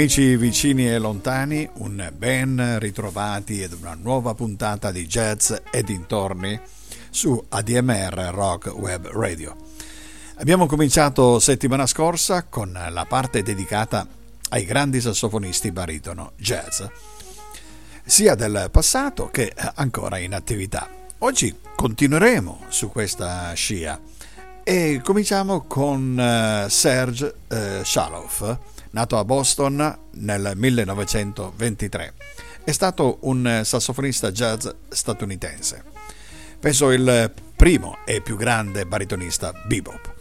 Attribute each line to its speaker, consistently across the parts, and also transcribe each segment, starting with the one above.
Speaker 1: Amici vicini e lontani, un ben ritrovati ed una nuova puntata di Jazz e dintorni su ADMR Rock Web Radio. Abbiamo cominciato settimana scorsa con la parte dedicata ai grandi sassofonisti baritono jazz, sia del passato che ancora in attività. Oggi continueremo su questa scia e cominciamo con uh, Serge uh, Shaloff nato a Boston nel 1923. È stato un sassofonista jazz statunitense. Penso il primo e più grande baritonista bebop.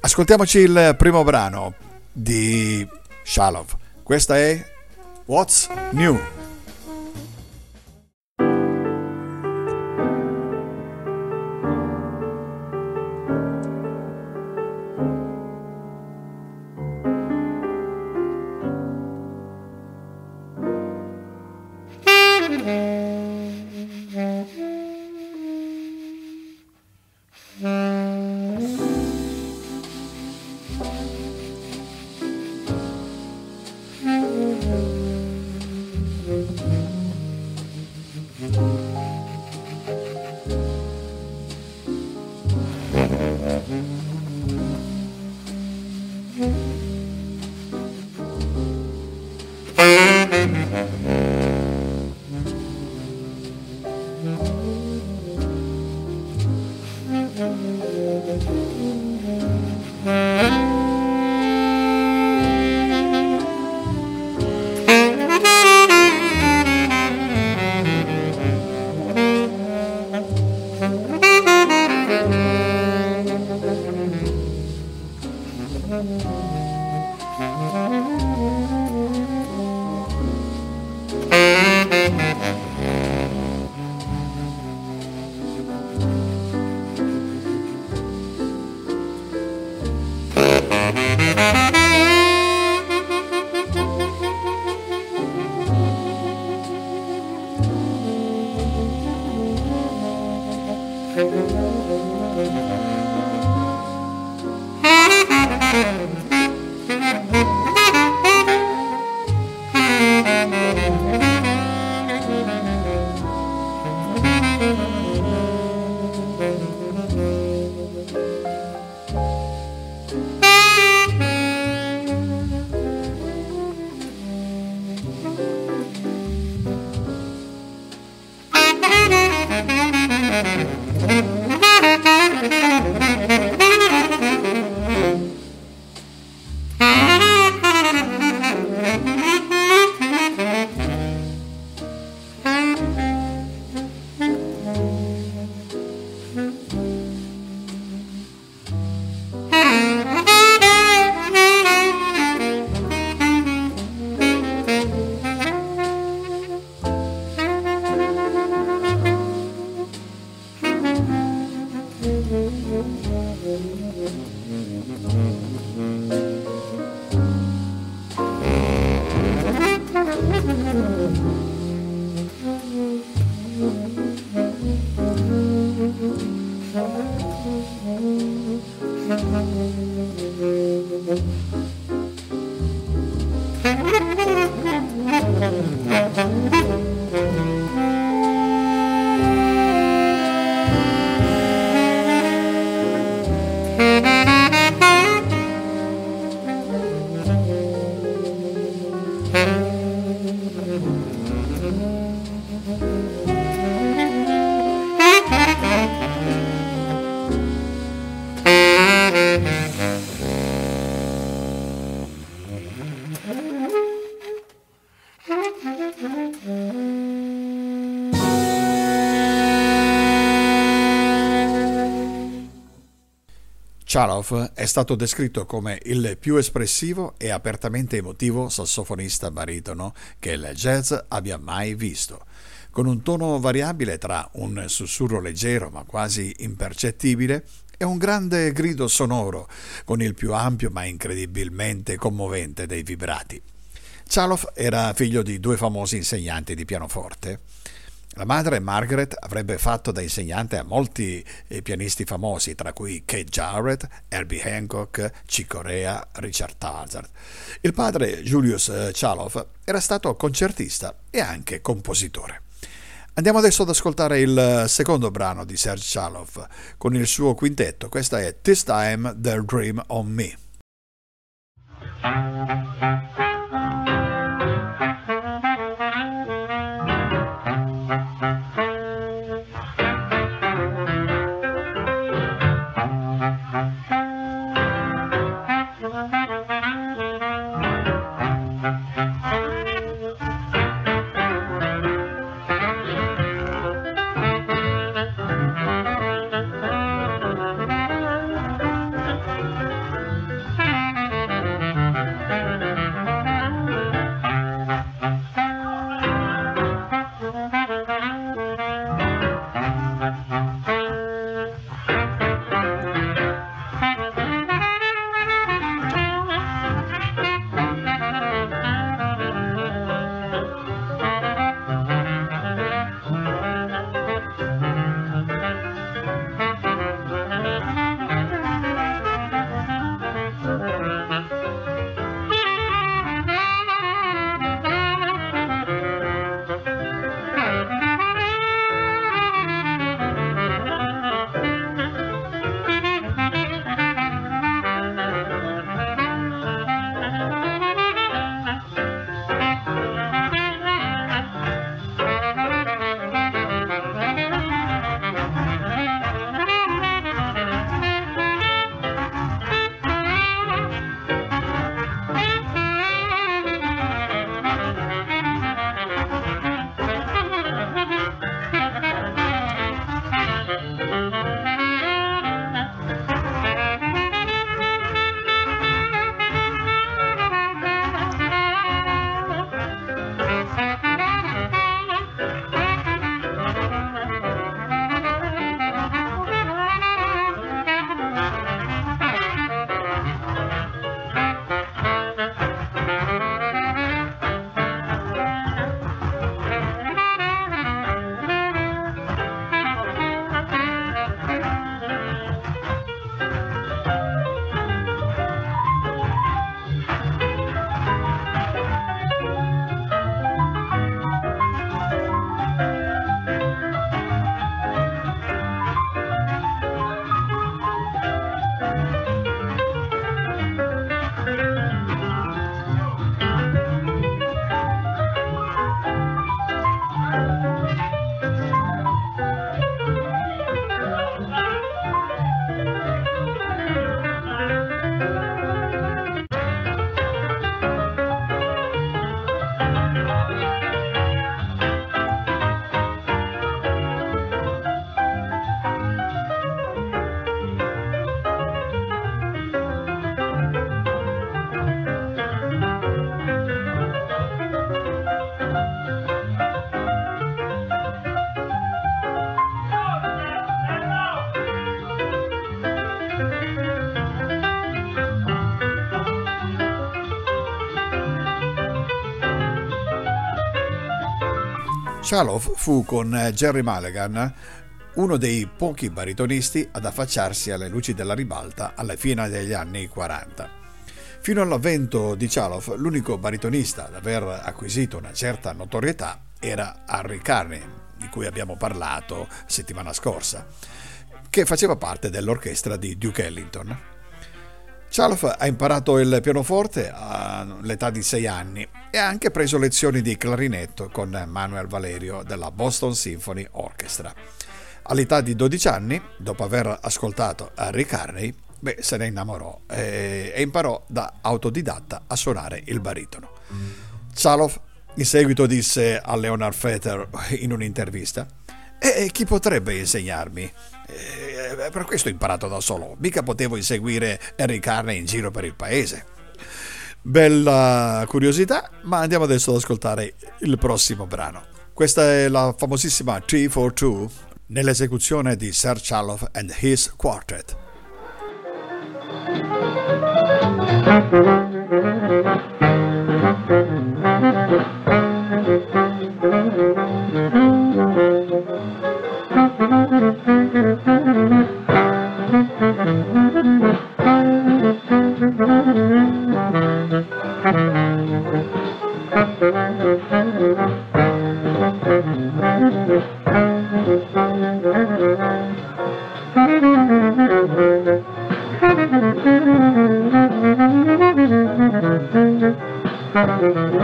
Speaker 1: Ascoltiamoci il primo brano di Shalov. Questa è What's New? Chaloff è stato descritto come il più espressivo e apertamente emotivo sassofonista baritono che il jazz abbia mai visto, con un tono variabile tra un sussurro leggero ma quasi impercettibile e un grande grido sonoro, con il più ampio ma incredibilmente commovente dei vibrati. Chaloff era figlio di due famosi insegnanti di pianoforte la madre Margaret avrebbe fatto da insegnante a molti eh, pianisti famosi, tra cui Kate Jarrett, Herbie Hancock, Chick Corea, Richard Hazard. Il padre Julius eh, Chaloff era stato concertista e anche compositore. Andiamo adesso ad ascoltare il eh, secondo brano di Serge Chaloff con il suo quintetto. Questa è This Time They'll Dream on Me. Chaloff fu con Jerry Mulligan uno dei pochi baritonisti ad affacciarsi alle luci della ribalta alla fine degli anni 40. Fino all'avvento di Chaloff, l'unico baritonista ad aver acquisito una certa notorietà era Harry Carney, di cui abbiamo parlato settimana scorsa, che faceva parte dell'orchestra di Duke Ellington. Chaloff ha imparato il pianoforte all'età di 6 anni e ha anche preso lezioni di clarinetto con Manuel Valerio della Boston Symphony Orchestra. All'età di 12 anni, dopo aver ascoltato Harry Carney, beh, se ne innamorò e, imparò da autodidatta a suonare il baritono. Chaloff in seguito disse a Leonard Fetter in un'intervista E chi potrebbe insegnarmi? Eh, per questo ho imparato da solo, mica potevo inseguire Harry Carney in giro per il paese. Bella curiosità, ma andiamo adesso ad ascoltare il prossimo brano. Questa è la famosissima 342 nell'esecuzione di Sir Chaloff and His Quartet. Thank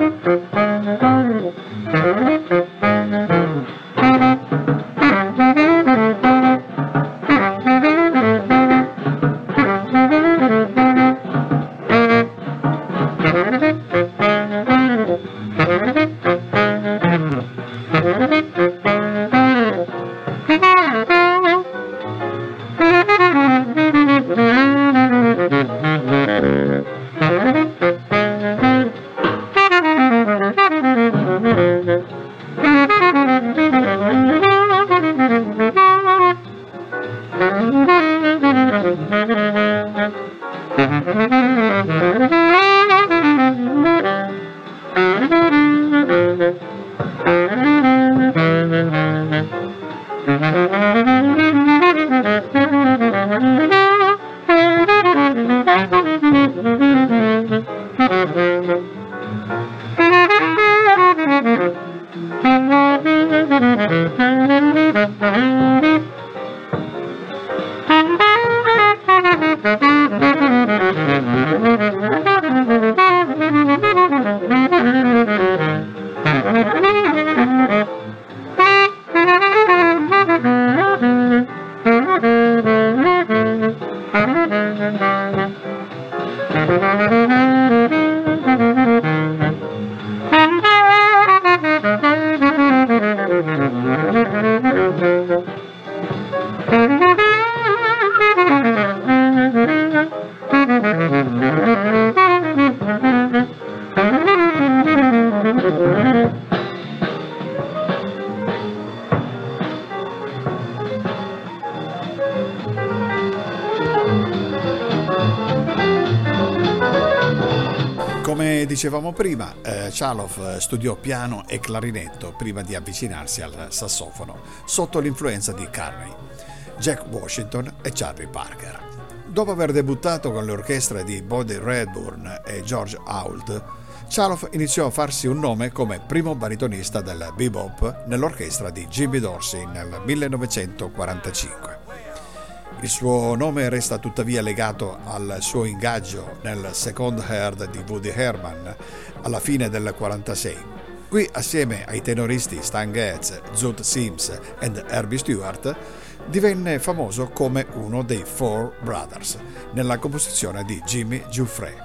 Speaker 1: you. Dicevamo prima, eh, Chalov eh, studiò piano e clarinetto prima di avvicinarsi al sassofono, sotto l'influenza di Carney, Jack Washington e Charlie Parker. Dopo aver debuttato con le orchestre di Buddy Redburn e George Ault, Chalov iniziò a farsi un nome come primo baritonista del bebop nell'orchestra di Jimmy Dorsey nel 1945. Il suo nome resta tuttavia legato al suo ingaggio nel Second Herd di Woody Herman alla fine del 1946. Qui, assieme ai tenoristi Stan Getz, Zoot Sims e Herbie Stewart, divenne famoso come uno dei Four Brothers nella composizione di Jimmy Giuffre,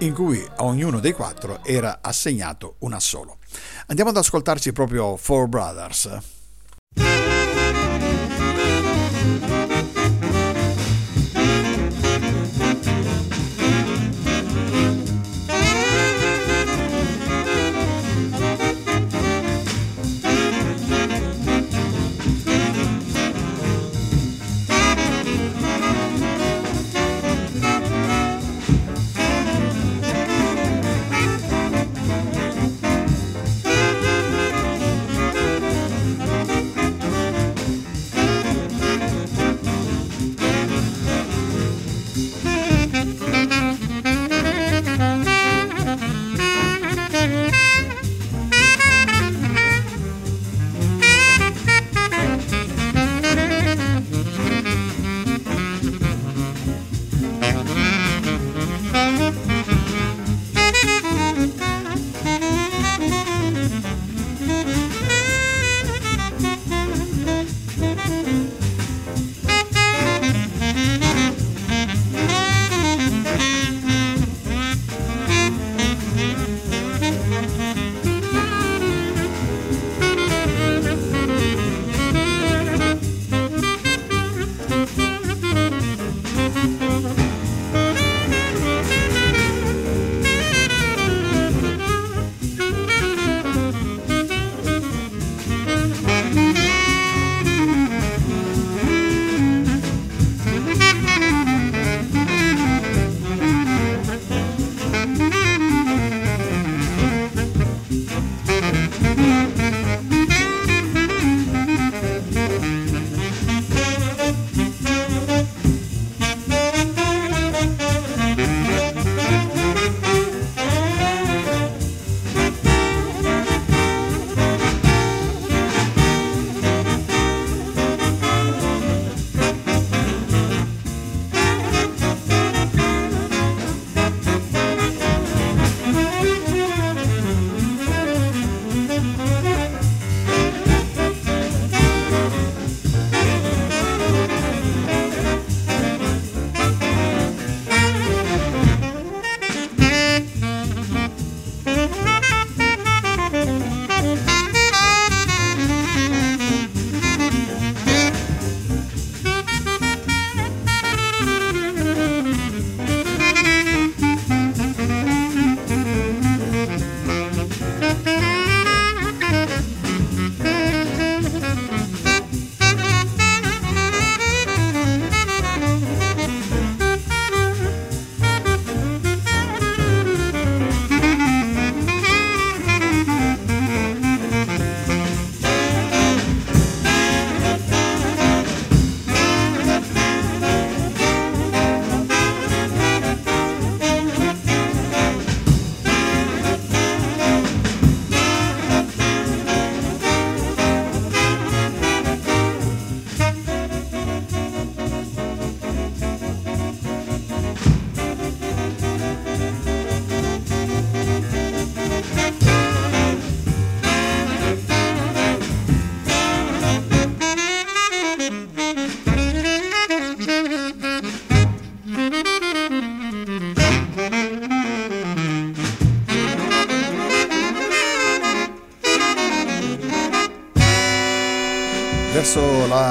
Speaker 1: in cui a ognuno dei quattro era assegnato un assolo. Andiamo ad ascoltarci proprio Four Brothers.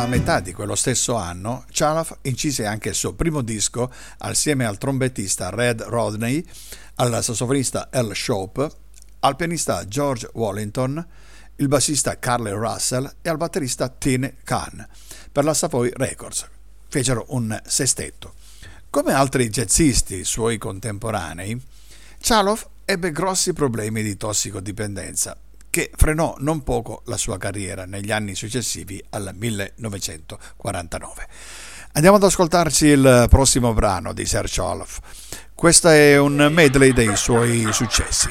Speaker 1: Metà di quello stesso anno, Chaloff incise anche il suo primo disco assieme al trombettista Red Rodney, al sassofonista Al Shope, al pianista George Wallington, il bassista Carly Russell e al batterista Tin Khan per la Savoy Records. Fecero un sestetto. Come altri jazzisti suoi contemporanei, Chaloff ebbe grossi problemi di tossicodipendenza che frenò non poco la sua carriera negli anni successivi al 1949. Andiamo ad ascoltarci il prossimo brano di Sir Choloff. Questo è un medley dei suoi successi.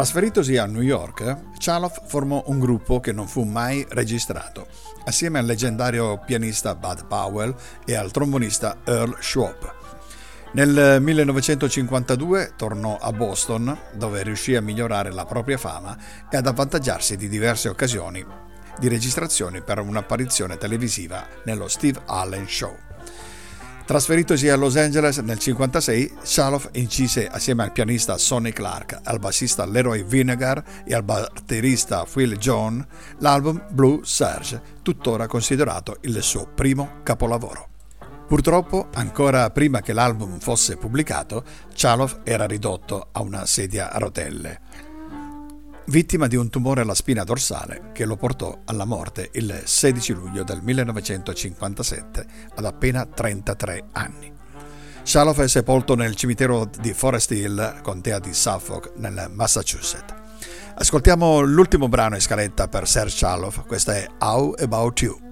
Speaker 1: Trasferitosi a New York, Chaloff formò un gruppo che non fu mai registrato, assieme al leggendario pianista Bud Powell e al trombonista Earl Schwab. Nel 1952 tornò a Boston, dove riuscì a migliorare la propria fama e ad avvantaggiarsi di diverse occasioni di registrazione per un'apparizione televisiva nello Steve Allen Show. Trasferitosi a Los Angeles nel 1956, Shaloff incise assieme al pianista Sonny Clark, al bassista Leroy Vinegar e al batterista Phil John l'album Blue Surge, tuttora considerato il suo primo capolavoro. Purtroppo, ancora prima che l'album fosse pubblicato, Chaloff era ridotto a una sedia a rotelle vittima di un tumore alla spina dorsale che lo portò alla morte il 16 luglio del 1957 ad appena 33 anni. Shaloff è sepolto nel cimitero di Forest Hill, contea di Suffolk, nel Massachusetts. Ascoltiamo l'ultimo brano in scaletta per Sir Shaloff, questa è How About You.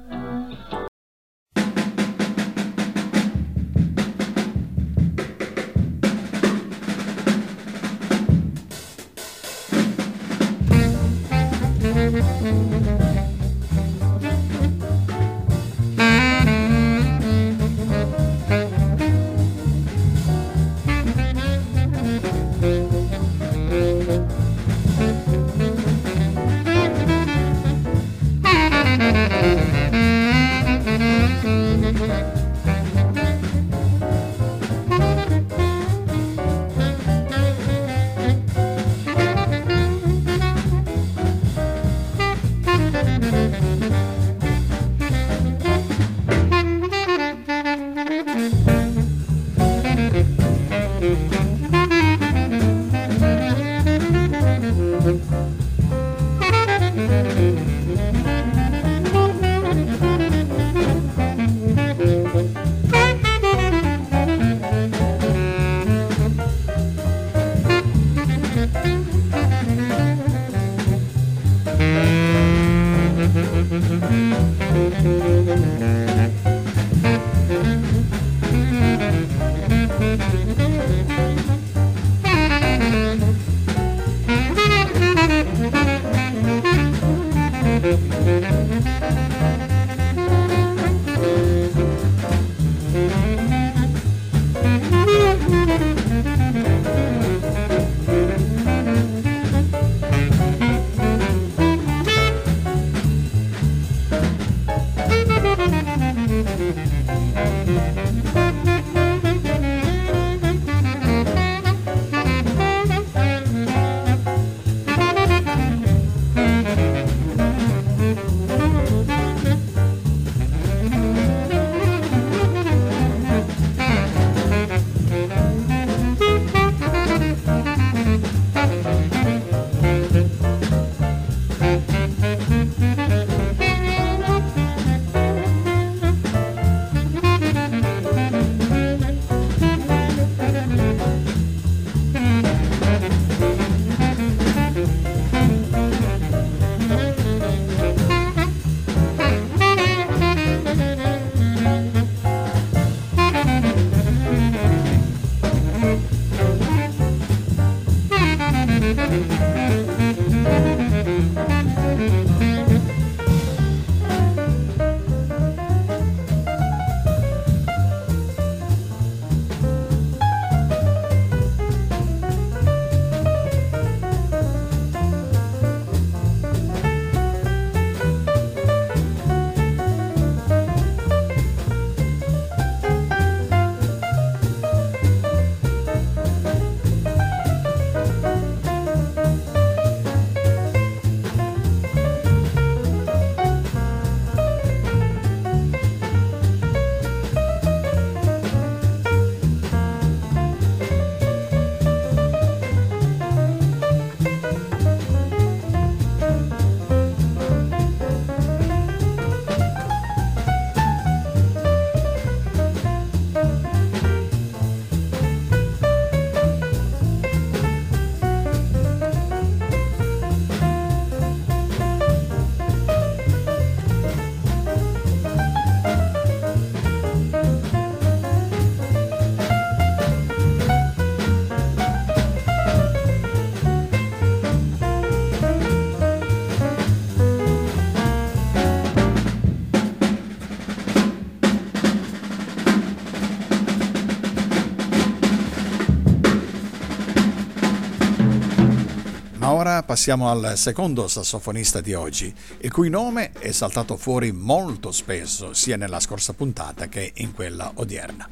Speaker 1: Passiamo al secondo sassofonista di oggi, il cui nome è saltato fuori molto spesso, sia nella scorsa puntata che in quella odierna.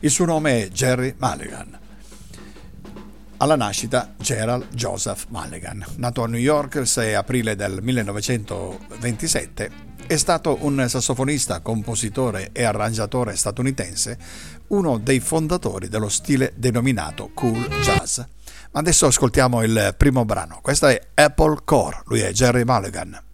Speaker 1: Il suo nome è Jerry Mulligan. Alla nascita Gerald Joseph Mulligan, nato a New York il 6 aprile del 1927, è stato un sassofonista, compositore e arrangiatore statunitense, uno dei fondatori dello stile denominato cool jazz. Ma adesso ascoltiamo il primo brano. Questo è Apple Core, lui è Jerry Mulligan.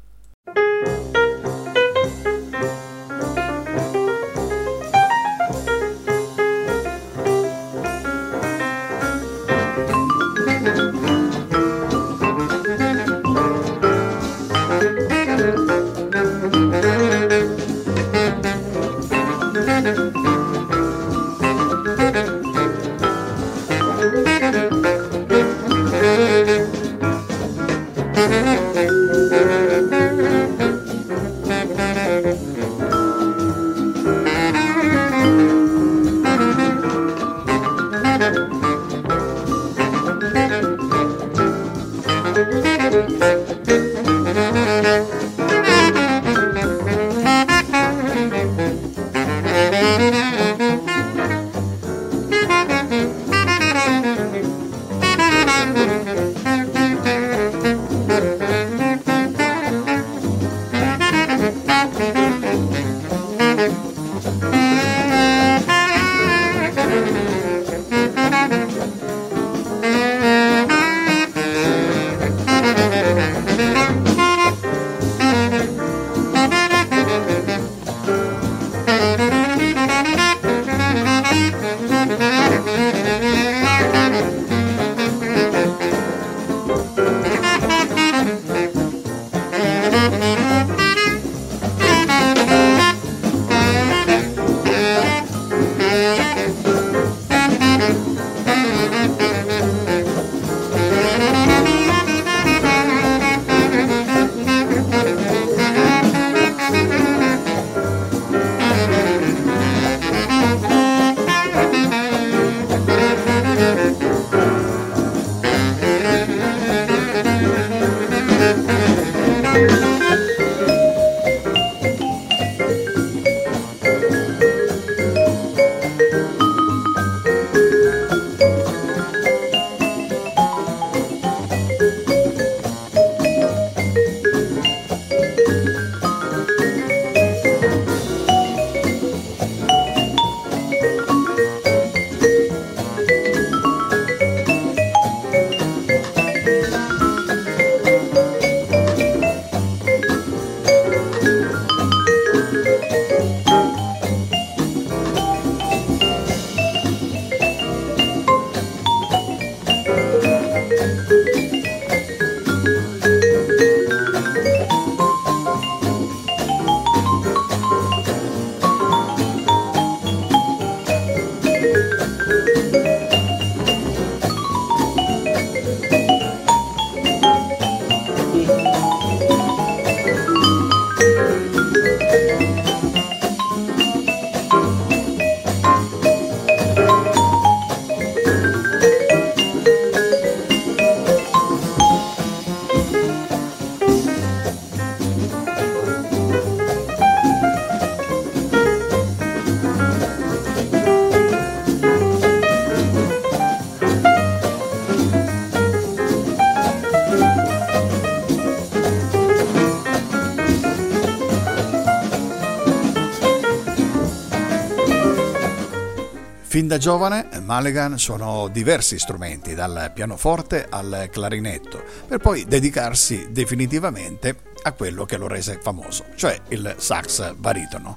Speaker 1: Da giovane Mulligan suonò diversi strumenti, dal pianoforte al clarinetto, per poi dedicarsi definitivamente a quello che lo rese famoso, cioè il sax baritono.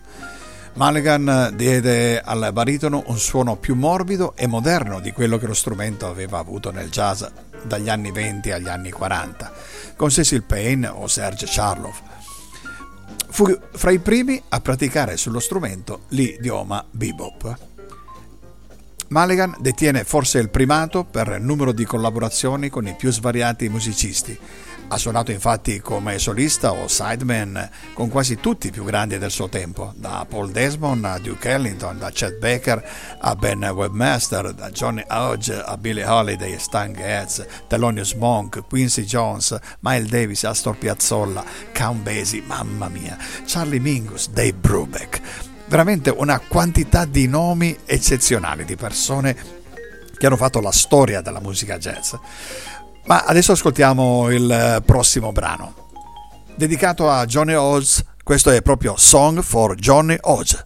Speaker 1: Mulligan diede al baritono un suono più morbido e moderno di quello che lo strumento aveva avuto nel jazz dagli anni 20 agli anni 40, con Cecil Payne o Serge Charloff. Fu fra i primi a praticare sullo strumento l'idioma bebop. Mulligan detiene forse il primato per numero di collaborazioni con i più svariati musicisti, Ha suonato infatti come solista o sideman con quasi tutti i più grandi del suo tempo, da Paul Desmond a Duke Ellington, da Chet Baker a Ben Webmaster, da Johnny Hodge a Billie Holiday Stan Getz, Thelonious Monk, Quincy Jones, Miles Davis, Astor Piazzolla, Count Basie, mamma mia, Charlie Mingus, Dave Brubeck. Veramente una quantità di nomi eccezionali di persone che hanno fatto la storia della musica jazz. Ma adesso ascoltiamo il prossimo brano. Dedicato a Johnny Oz, questo è proprio Song for Johnny Oz.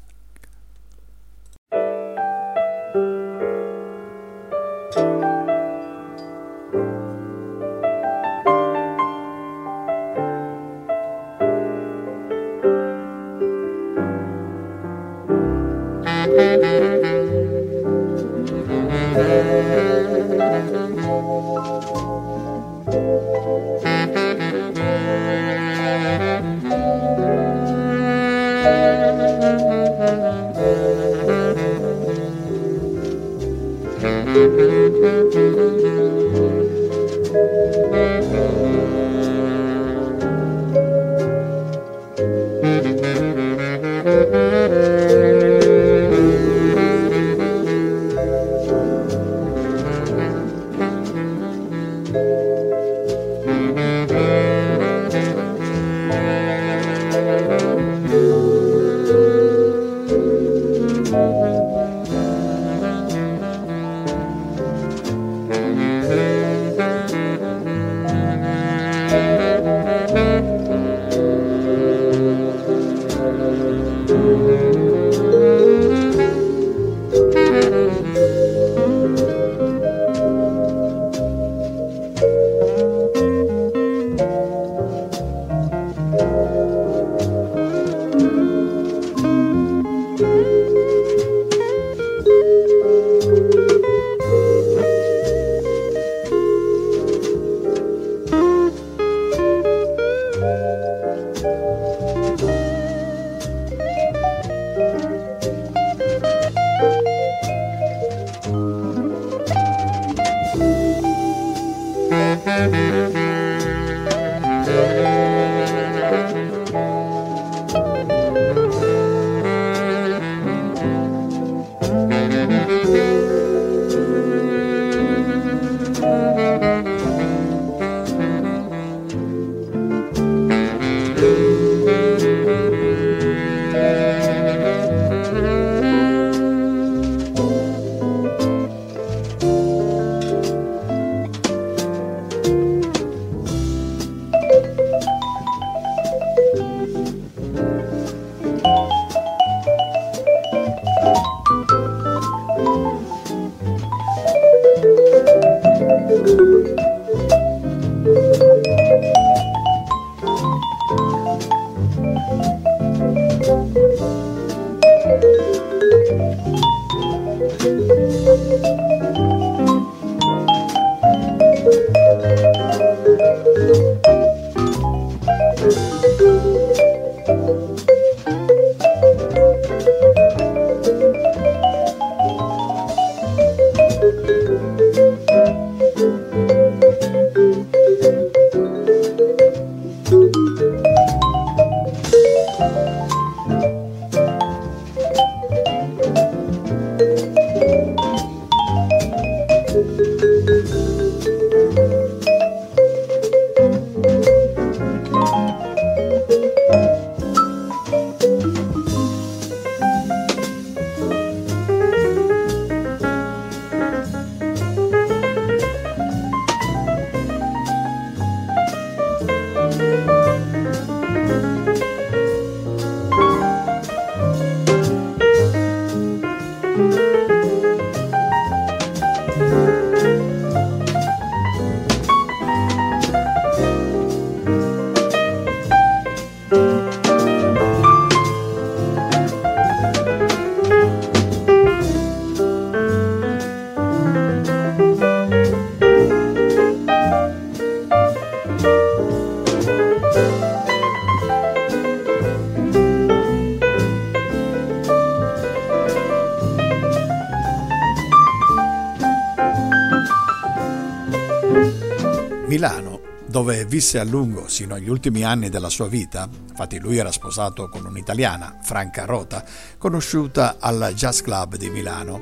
Speaker 1: Dove visse a lungo sino agli ultimi anni della sua vita, infatti lui era sposato con un'italiana, Franca Rota, conosciuta al Jazz Club di Milano.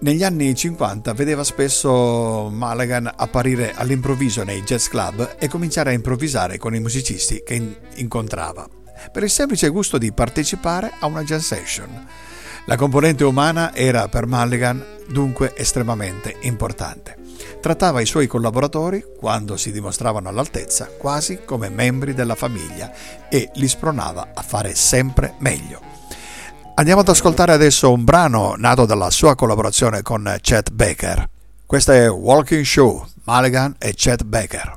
Speaker 1: Negli anni 50 vedeva spesso Mulligan apparire all'improvviso nei jazz club e cominciare a improvvisare con i musicisti che incontrava, per il semplice gusto di partecipare a una jazz session. La componente umana era per Mulligan dunque estremamente importante. Trattava i suoi collaboratori, quando si dimostravano all'altezza, quasi come membri della famiglia e li spronava a fare sempre meglio. Andiamo ad ascoltare adesso un brano nato dalla sua collaborazione con Chet Baker. Questa è Walking Show, Mulligan e Chet Baker.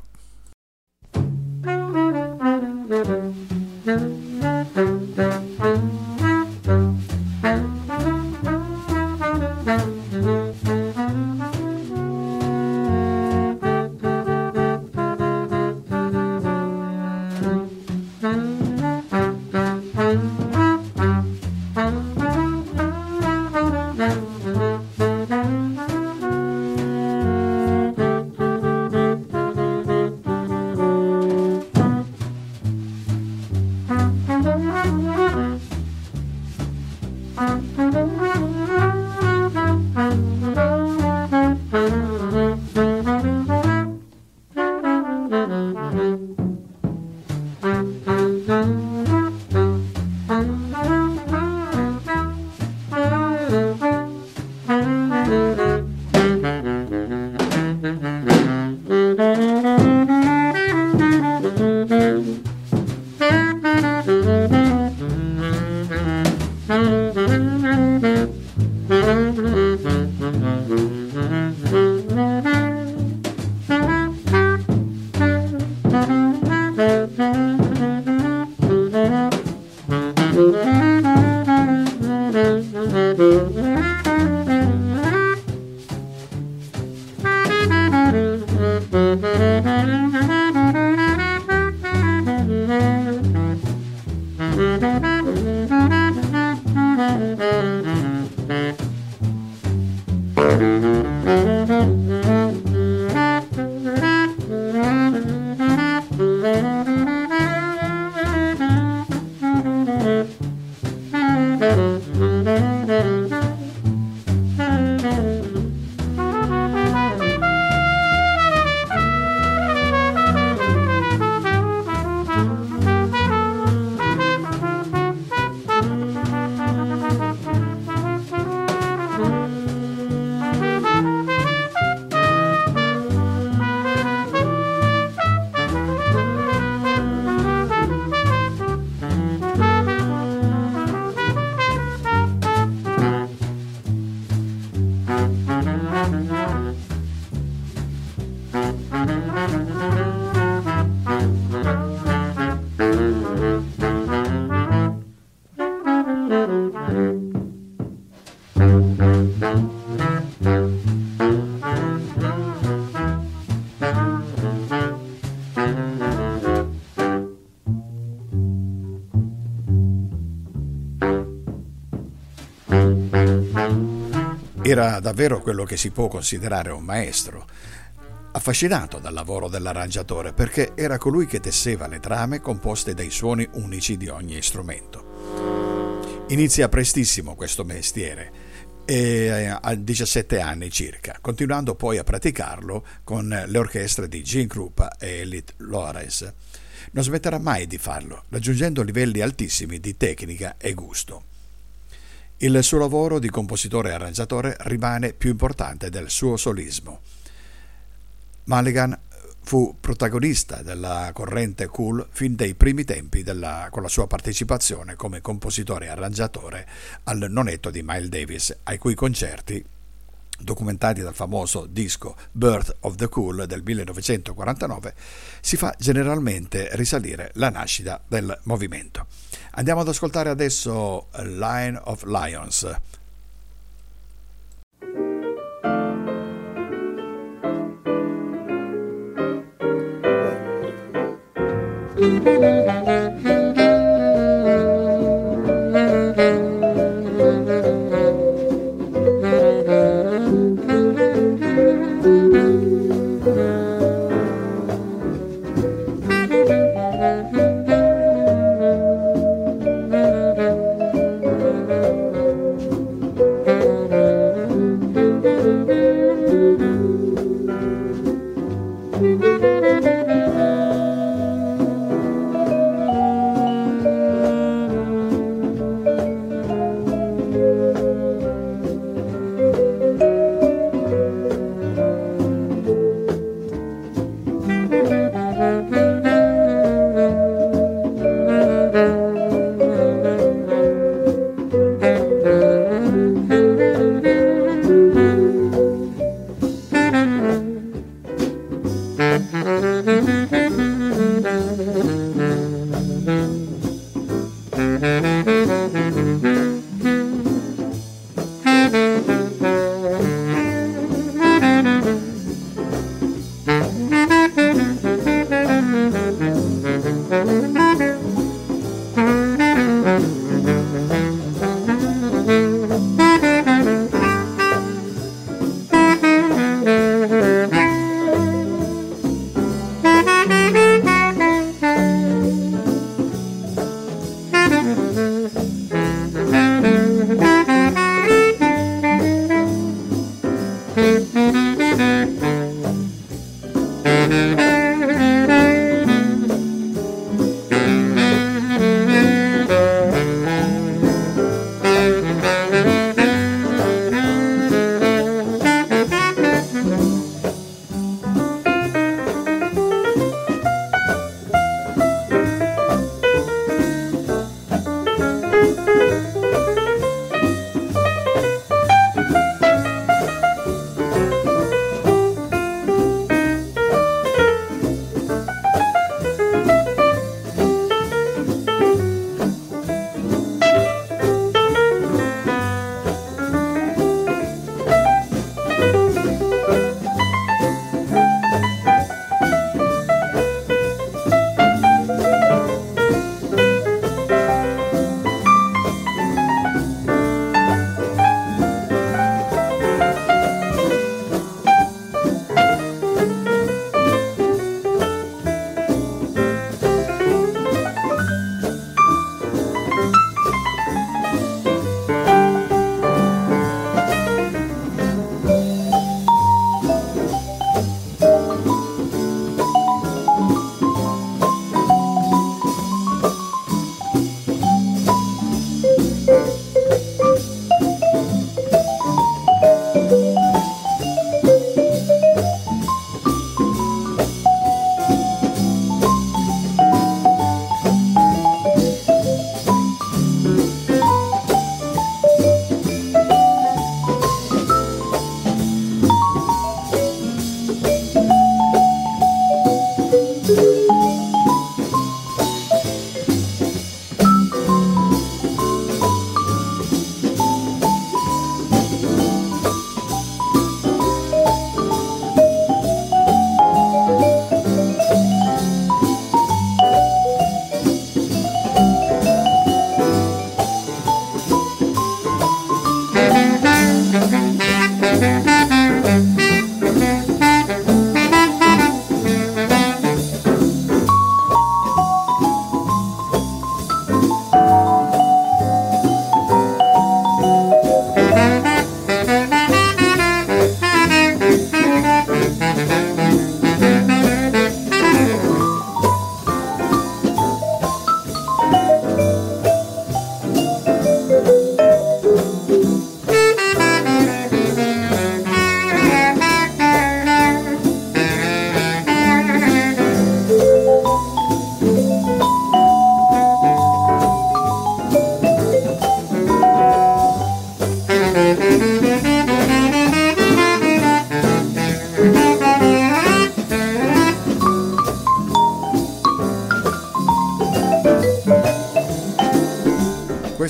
Speaker 1: Era davvero quello che si può considerare un maestro, affascinato dal lavoro dell'arrangiatore perché era colui che tesseva le trame composte dai suoni unici di ogni strumento. Inizia prestissimo questo mestiere, a 17 anni circa, continuando poi a praticarlo con le orchestre di Gene Krupa e Elite Lores. Non smetterà mai di farlo, raggiungendo livelli altissimi di tecnica e gusto. Il suo lavoro di compositore e arrangiatore rimane più importante del suo solismo. Mulligan fu protagonista della corrente cool fin dai primi tempi della, con la sua partecipazione come compositore e arrangiatore al nonetto di Miles Davis, ai cui concerti documentati dal famoso disco Birth of the Cool del 1949, si fa generalmente risalire la nascita del movimento. Andiamo ad ascoltare adesso Line of Lions.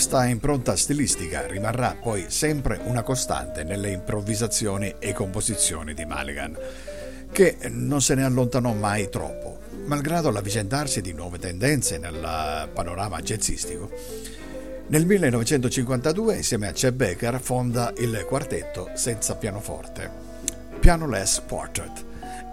Speaker 1: Questa impronta stilistica rimarrà poi sempre una costante nelle improvvisazioni e composizioni di Maligan, che non se ne allontanò mai troppo, malgrado l'avvicendarsi di nuove tendenze nel panorama jazzistico. Nel 1952, insieme a Chet Baker, fonda il quartetto senza pianoforte, Pianoless Quartet,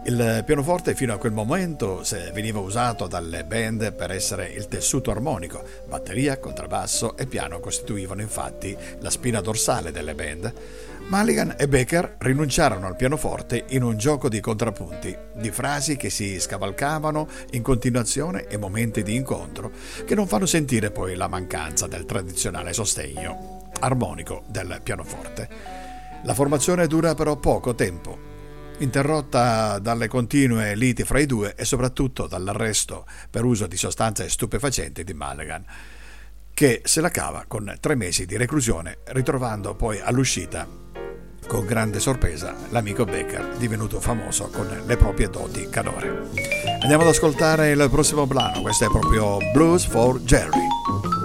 Speaker 1: il pianoforte fino a quel momento veniva usato dalle band per essere il tessuto armonico. Batteria, contrabbasso e piano costituivano infatti la spina dorsale delle band. Mulligan e Baker rinunciarono al pianoforte in un gioco di contrappunti, di frasi che si scavalcavano in continuazione e momenti di incontro che non fanno sentire poi la mancanza del tradizionale sostegno armonico del pianoforte. La formazione dura però poco tempo, interrotta dalle continue liti fra i due e soprattutto dall'arresto per uso di sostanze stupefacenti di Mulligan, che se la cava con tre mesi di reclusione, ritrovando poi all'uscita, con grande sorpresa, l'amico Baker divenuto famoso con le proprie doti canore. Andiamo ad ascoltare il prossimo brano, questo è proprio Blues for Jerry.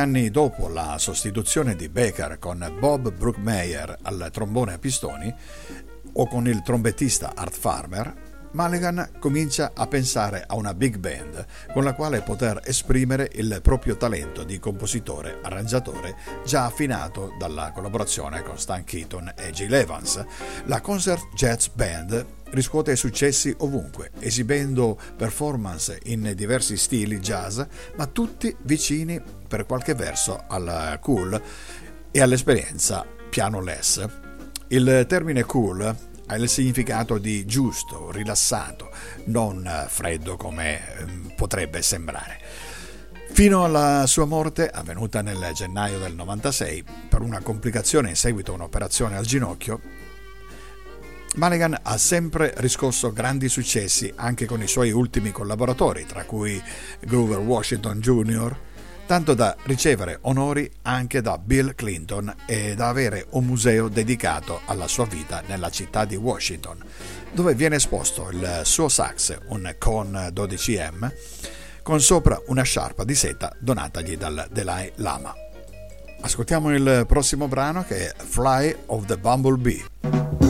Speaker 1: Anni dopo la sostituzione di Baker con Bob Brookmeyer al trombone a pistoni o con il trombettista Art Farmer, Mulligan comincia a pensare a una big band con la quale poter esprimere il proprio talento di compositore arrangiatore già affinato dalla collaborazione con Stan Keaton e Gil Evans. La Concert Jazz Band riscuote successi ovunque, esibendo performance in diversi stili jazz, ma tutti vicini per qualche verso al cool e all'esperienza piano-less. Il termine cool ha il significato di giusto, rilassato, non freddo come ehm, potrebbe sembrare. Fino alla sua morte, avvenuta nel gennaio del 96, per una complicazione in seguito a un'operazione al ginocchio, Mulligan ha sempre riscosso grandi successi anche con i suoi ultimi collaboratori, tra cui Grover Washington Jr., tanto da ricevere onori anche da Bill Clinton e da avere un museo dedicato alla sua vita nella città di Washington, dove viene esposto il suo sax, un Con 12M, con sopra una sciarpa di seta donatagli dal Dalai Lama. Ascoltiamo il prossimo brano che è Fly of the Bumblebee.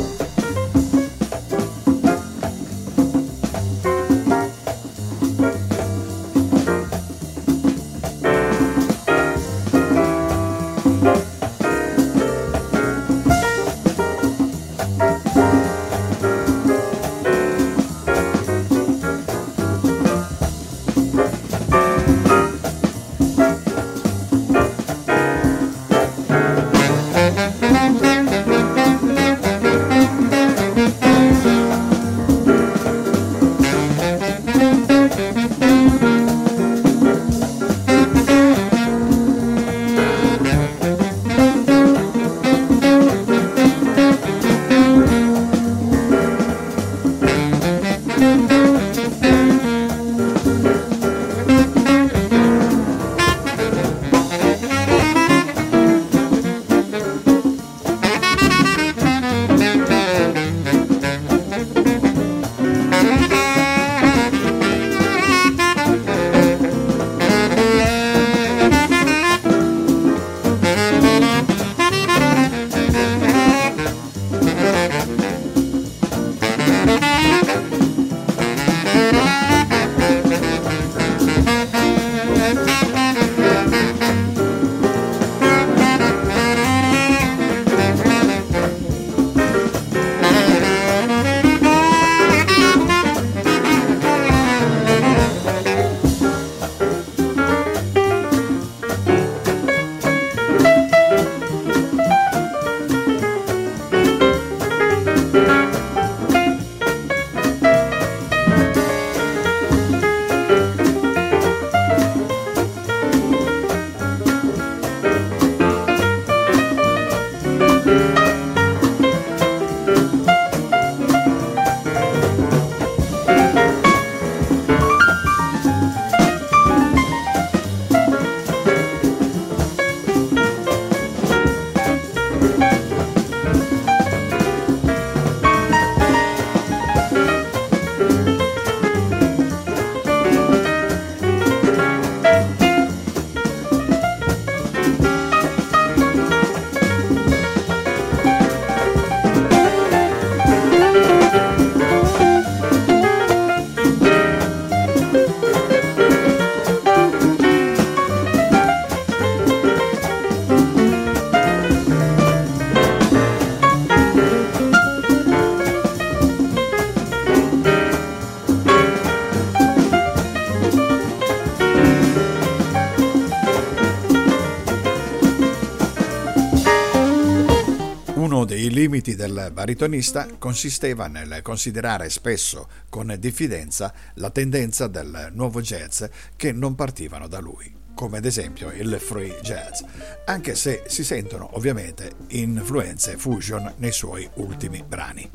Speaker 1: Del baritonista consisteva nel considerare spesso con diffidenza la tendenza del nuovo jazz che non partivano da lui come ad esempio il free jazz, anche se si sentono ovviamente influenze fusion nei suoi ultimi brani.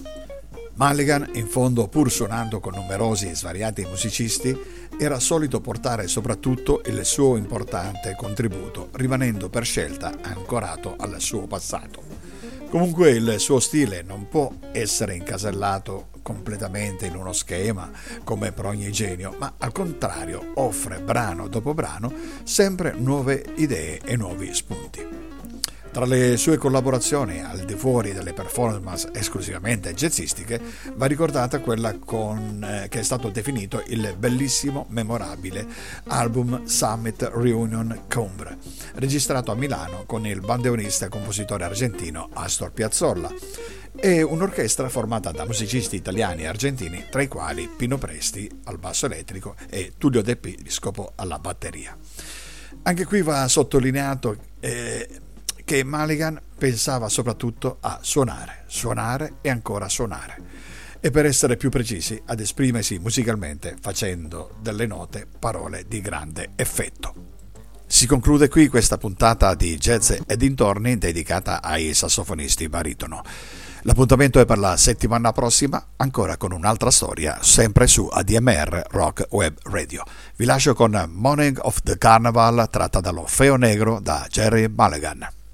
Speaker 1: Mulligan, in fondo pur suonando con numerosi e svariati musicisti, era solito portare soprattutto il suo importante contributo, rimanendo per scelta ancorato al suo passato. Comunque il suo stile non può essere incasellato completamente in uno schema come per ogni genio, ma al contrario offre brano dopo brano sempre nuove idee e nuovi spunti. Tra le sue collaborazioni, al di fuori delle performance esclusivamente jazzistiche, va ricordata quella con, eh, che è stato definito il bellissimo, memorabile album Summit Reunion Combre, registrato a Milano con il bandeonista e compositore argentino Astor Piazzolla e un'orchestra formata da musicisti italiani e argentini, tra i quali Pino Presti al basso elettrico e Tullio De Piscopo alla batteria. Anche qui va sottolineato eh, che Mulligan pensava soprattutto a suonare, suonare e ancora suonare. E per essere più precisi, ad esprimersi musicalmente facendo delle note parole di grande effetto. Si conclude qui questa puntata di Jazz e dintorni dedicata ai sassofonisti baritono. L'appuntamento è per la settimana prossima, ancora con un'altra storia, sempre su ADMR Rock Web Radio. Vi lascio con Morning of the Carnival tratta dall'Orfeo Negro da Jerry Mulligan.